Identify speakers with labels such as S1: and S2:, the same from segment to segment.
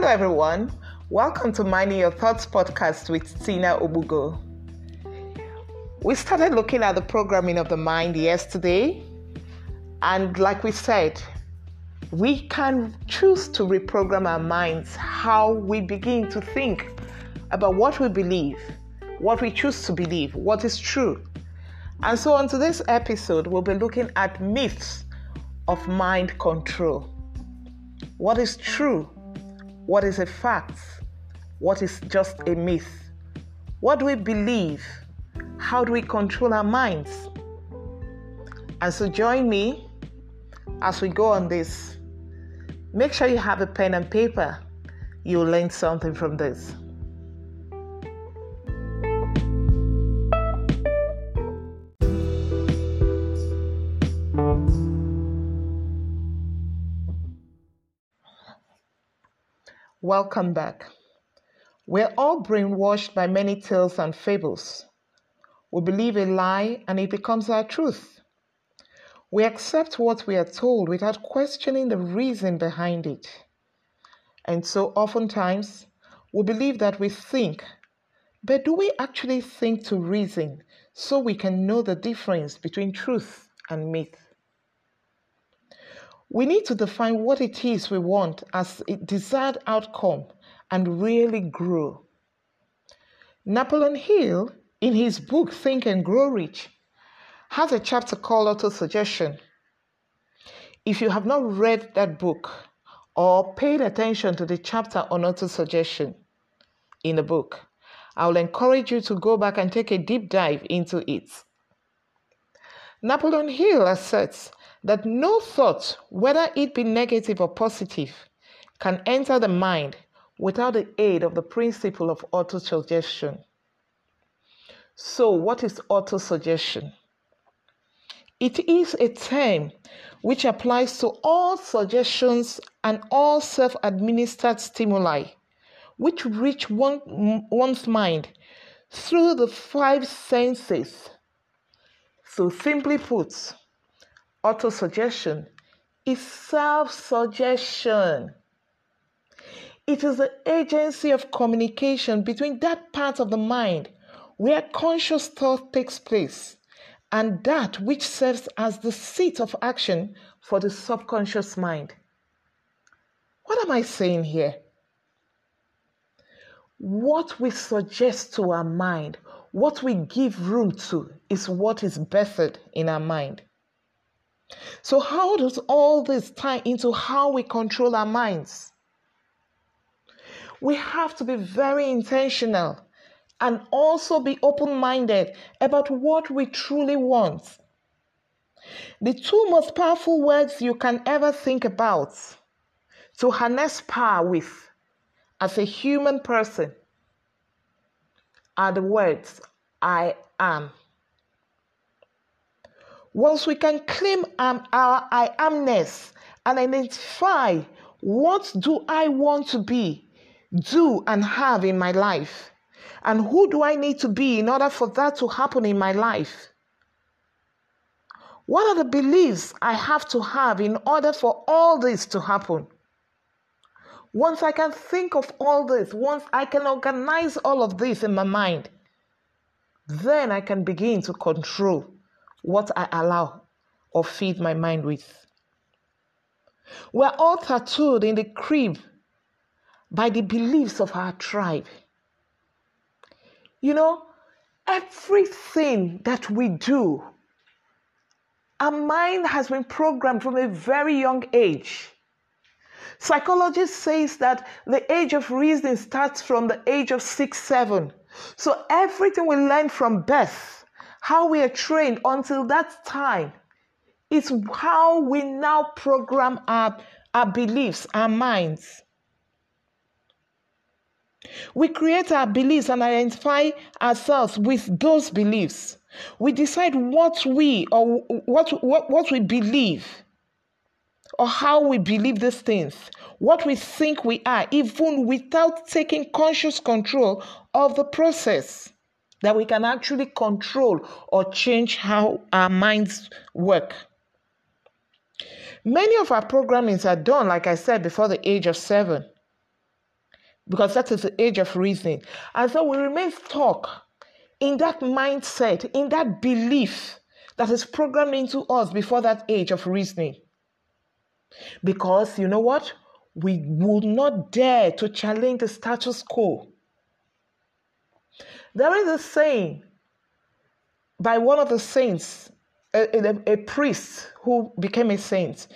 S1: Hello, everyone. Welcome to Minding Your Thoughts podcast with Tina Obugo. We started looking at the programming of the mind yesterday, and like we said, we can choose to reprogram our minds how we begin to think about what we believe, what we choose to believe, what is true. And so, on today's episode, we'll be looking at myths of mind control. What is true? What is a fact? What is just a myth? What do we believe? How do we control our minds? And so, join me as we go on this. Make sure you have a pen and paper. You'll learn something from this. Welcome back. We're all brainwashed by many tales and fables. We believe a lie and it becomes our truth. We accept what we are told without questioning the reason behind it. And so oftentimes we believe that we think, but do we actually think to reason so we can know the difference between truth and myth? We need to define what it is we want as a desired outcome and really grow. Napoleon Hill, in his book Think and Grow Rich, has a chapter called Autosuggestion. If you have not read that book or paid attention to the chapter on autosuggestion in the book, I will encourage you to go back and take a deep dive into it. Napoleon Hill asserts that no thought, whether it be negative or positive, can enter the mind without the aid of the principle of autosuggestion. So, what is autosuggestion? It is a term which applies to all suggestions and all self administered stimuli which reach one, one's mind through the five senses. So, simply put, autosuggestion is self suggestion. It is the agency of communication between that part of the mind where conscious thought takes place and that which serves as the seat of action for the subconscious mind. What am I saying here? What we suggest to our mind, what we give room to, is what is birthed in our mind. So, how does all this tie into how we control our minds? We have to be very intentional and also be open minded about what we truly want. The two most powerful words you can ever think about to harness power with as a human person are the words I am once we can claim um, our I amness and identify what do I want to be, do, and have in my life, and who do I need to be in order for that to happen in my life? What are the beliefs I have to have in order for all this to happen? Once I can think of all this, once I can organize all of this in my mind, then I can begin to control what I allow or feed my mind with. We're all tattooed in the crib by the beliefs of our tribe. You know, everything that we do, our mind has been programmed from a very young age. Psychology says that the age of reason starts from the age of six, seven. So everything we learn from birth how we are trained until that time is how we now program our, our beliefs, our minds. We create our beliefs and identify ourselves with those beliefs. We decide what we or what, what, what we believe or how we believe these things, what we think we are, even without taking conscious control of the process that we can actually control or change how our minds work. Many of our programmings are done, like I said, before the age of seven. because that is the age of reasoning. And so we remain stuck in that mindset, in that belief that is programmed into us before that age of reasoning. Because you know what? We would not dare to challenge the status quo. There is a saying by one of the saints, a, a, a priest who became a saint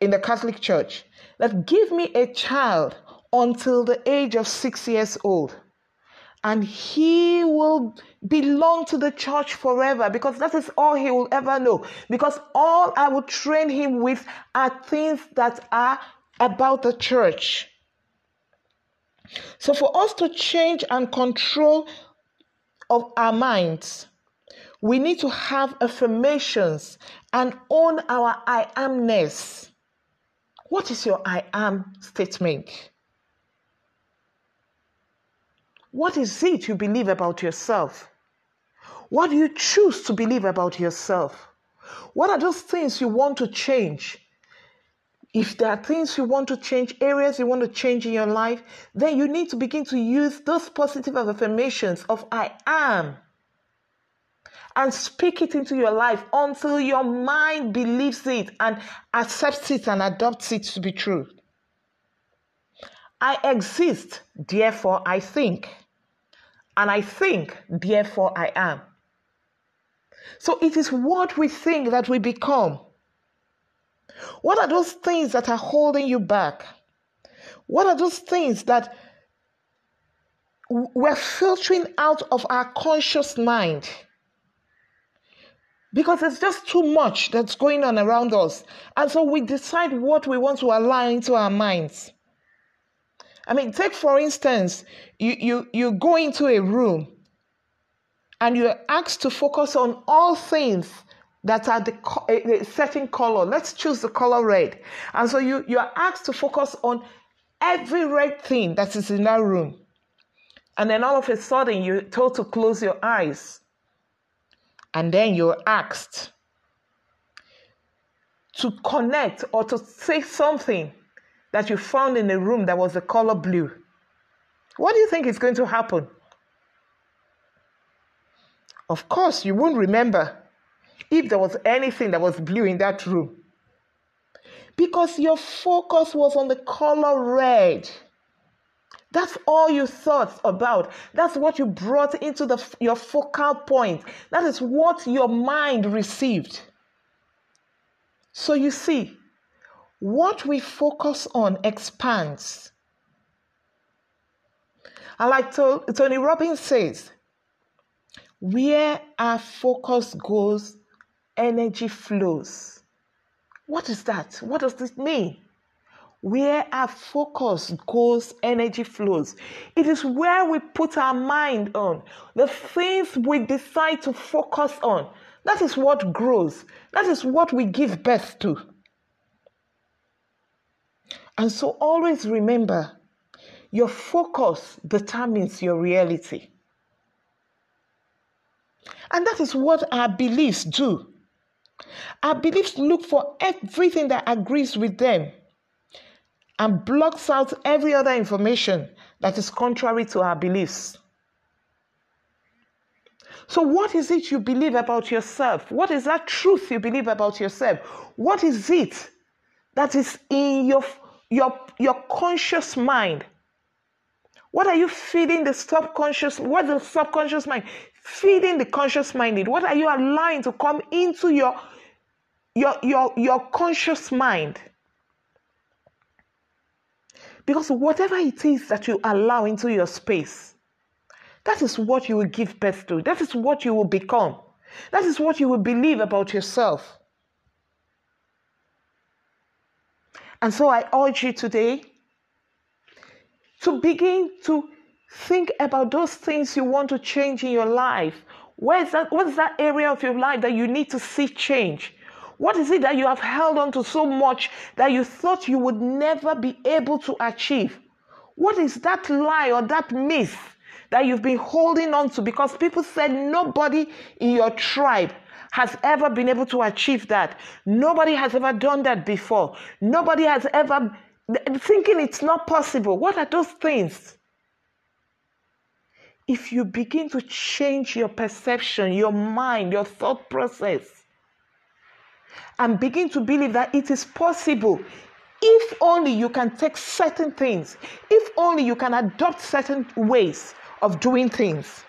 S1: in the Catholic Church, that give me a child until the age of six years old. And he will belong to the church forever because that is all he will ever know. Because all I will train him with are things that are about the church. So, for us to change and control of our minds, we need to have affirmations and own our I amness. What is your I am statement? What is it you believe about yourself? What do you choose to believe about yourself? What are those things you want to change? If there are things you want to change, areas you want to change in your life, then you need to begin to use those positive affirmations of I am and speak it into your life until your mind believes it and accepts it and adopts it to be true. I exist, therefore I think. And I think, therefore I am. So it is what we think that we become. What are those things that are holding you back? What are those things that we're filtering out of our conscious mind? Because it's just too much that's going on around us. And so we decide what we want to allow into our minds. I mean, take for instance, you, you, you go into a room and you're asked to focus on all things that are the certain eh, eh, color. Let's choose the color red. And so you, you are asked to focus on every red thing that is in that room. And then all of a sudden, you're told to close your eyes. And then you're asked to connect or to say something that you found in a room that was the color blue, what do you think is going to happen? Of course, you won't remember if there was anything that was blue in that room. Because your focus was on the color red. That's all you thought about. That's what you brought into the, your focal point. That is what your mind received. So you see, what we focus on expands. And like Tony Robbins says, where our focus goes, energy flows. What is that? What does this mean? Where our focus goes, energy flows. It is where we put our mind on, the things we decide to focus on. That is what grows. That is what we give birth to. And so always remember your focus determines your reality. And that is what our beliefs do. Our beliefs look for everything that agrees with them and blocks out every other information that is contrary to our beliefs. So, what is it you believe about yourself? What is that truth you believe about yourself? What is it that is in your your, your conscious mind. What are you feeding the subconscious? What the subconscious mind feeding the conscious mind? What are you allowing to come into your your your your conscious mind? Because whatever it is that you allow into your space, that is what you will give birth to. That is what you will become. That is what you will believe about yourself. And so I urge you today to begin to think about those things you want to change in your life. Where's that, what's that area of your life that you need to see change? What is it that you have held on to so much that you thought you would never be able to achieve? What is that lie or that myth that you've been holding on to because people said nobody in your tribe has ever been able to achieve that. Nobody has ever done that before. Nobody has ever thinking it's not possible. What are those things? If you begin to change your perception, your mind, your thought process, and begin to believe that it is possible, if only you can take certain things, if only you can adopt certain ways of doing things.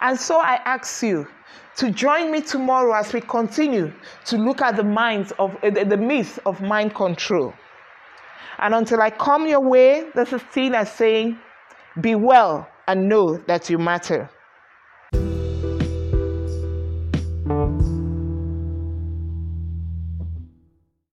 S1: And so I ask you to join me tomorrow as we continue to look at the minds of uh, the myth of mind control. And until I come your way, this is Tina saying, Be well and know that you matter.